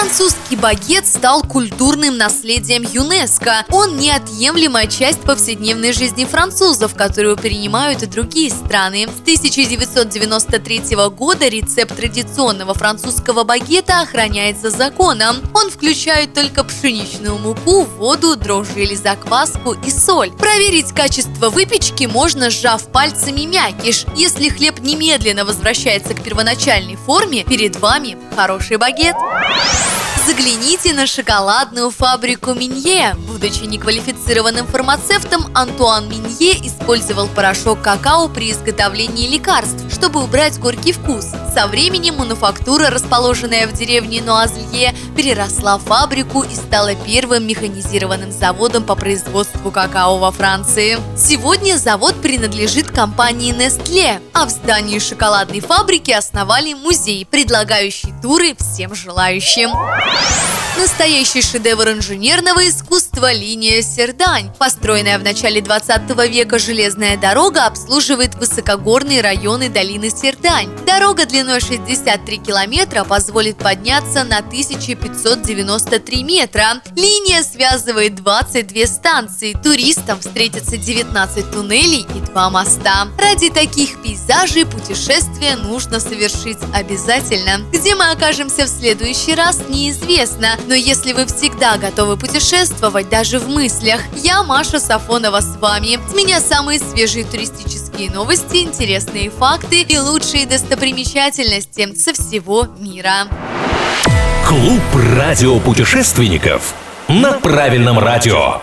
Французский багет стал культурным наследием ЮНЕСКО. Он неотъемлемая часть повседневной жизни французов, которую принимают и другие страны. С 1993 года рецепт традиционного французского багета охраняется законом. Он включает только пшеничную муку, воду, дрожжи или закваску и соль. Проверить качество выпечки можно, сжав пальцами мякиш. Если хлеб немедленно возвращается к первоначальной форме, перед вами хороший багет. Загляните на шоколадную фабрику Минье. Будучи неквалифицированным фармацевтом, Антуан Минье использовал порошок какао при изготовлении лекарств, чтобы убрать горький вкус. Со временем мануфактура, расположенная в деревне Нуазлье, переросла фабрику и стала первым механизированным заводом по производству какао во Франции. Сегодня завод принадлежит компании Nestlé, а в здании шоколадной фабрики основали музей, предлагающий туры всем желающим. Настоящий шедевр инженерного искусства – линия Сердань. Построенная в начале 20 века железная дорога обслуживает высокогорные районы долины Сердань. Дорога длиной 63 километра позволит подняться на 1593 метра. Линия связывает 22 станции. Туристам встретятся 19 туннелей и два моста. Ради таких пейзажей путешествие нужно совершить обязательно. Где мы окажемся в следующий раз, неизвестно. Но если вы всегда готовы путешествовать, даже в мыслях, я Маша Сафонова с вами. С меня самые свежие туристические новости, интересные факты и лучшие достопримечательности со всего мира. Клуб радиопутешественников на правильном радио.